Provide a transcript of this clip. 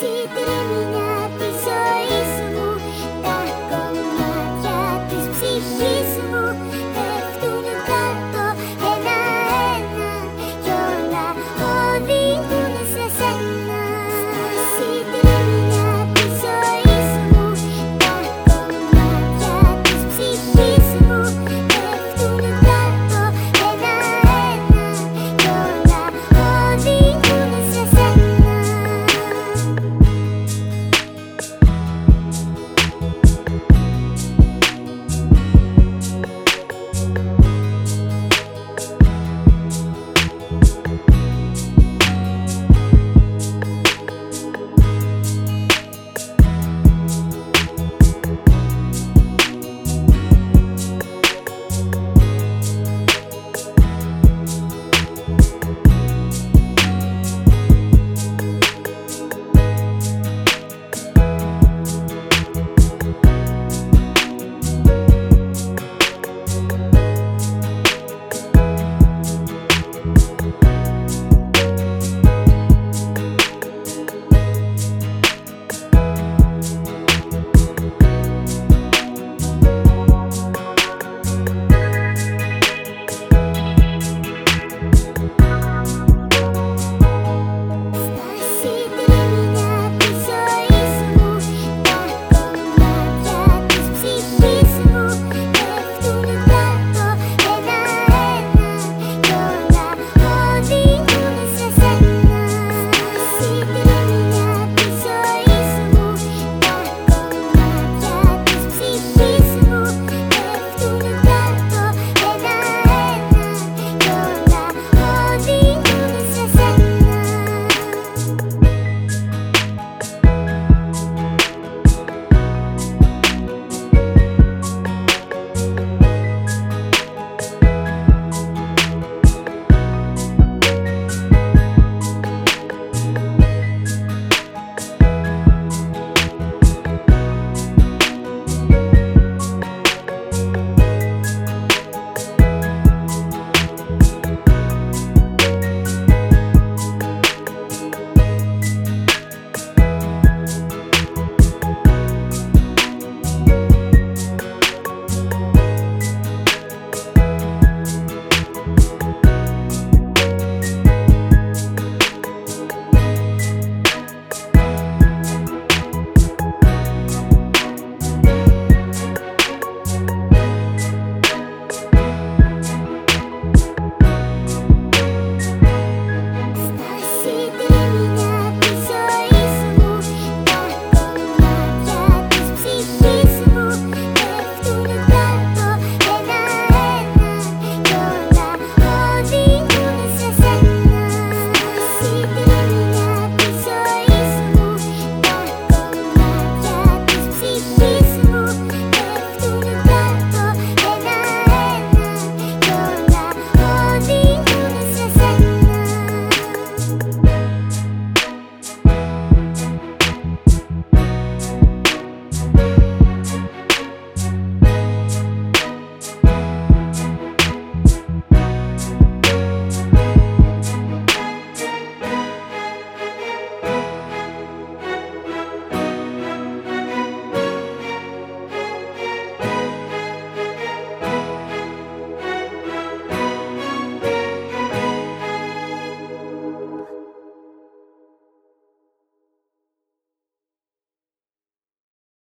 see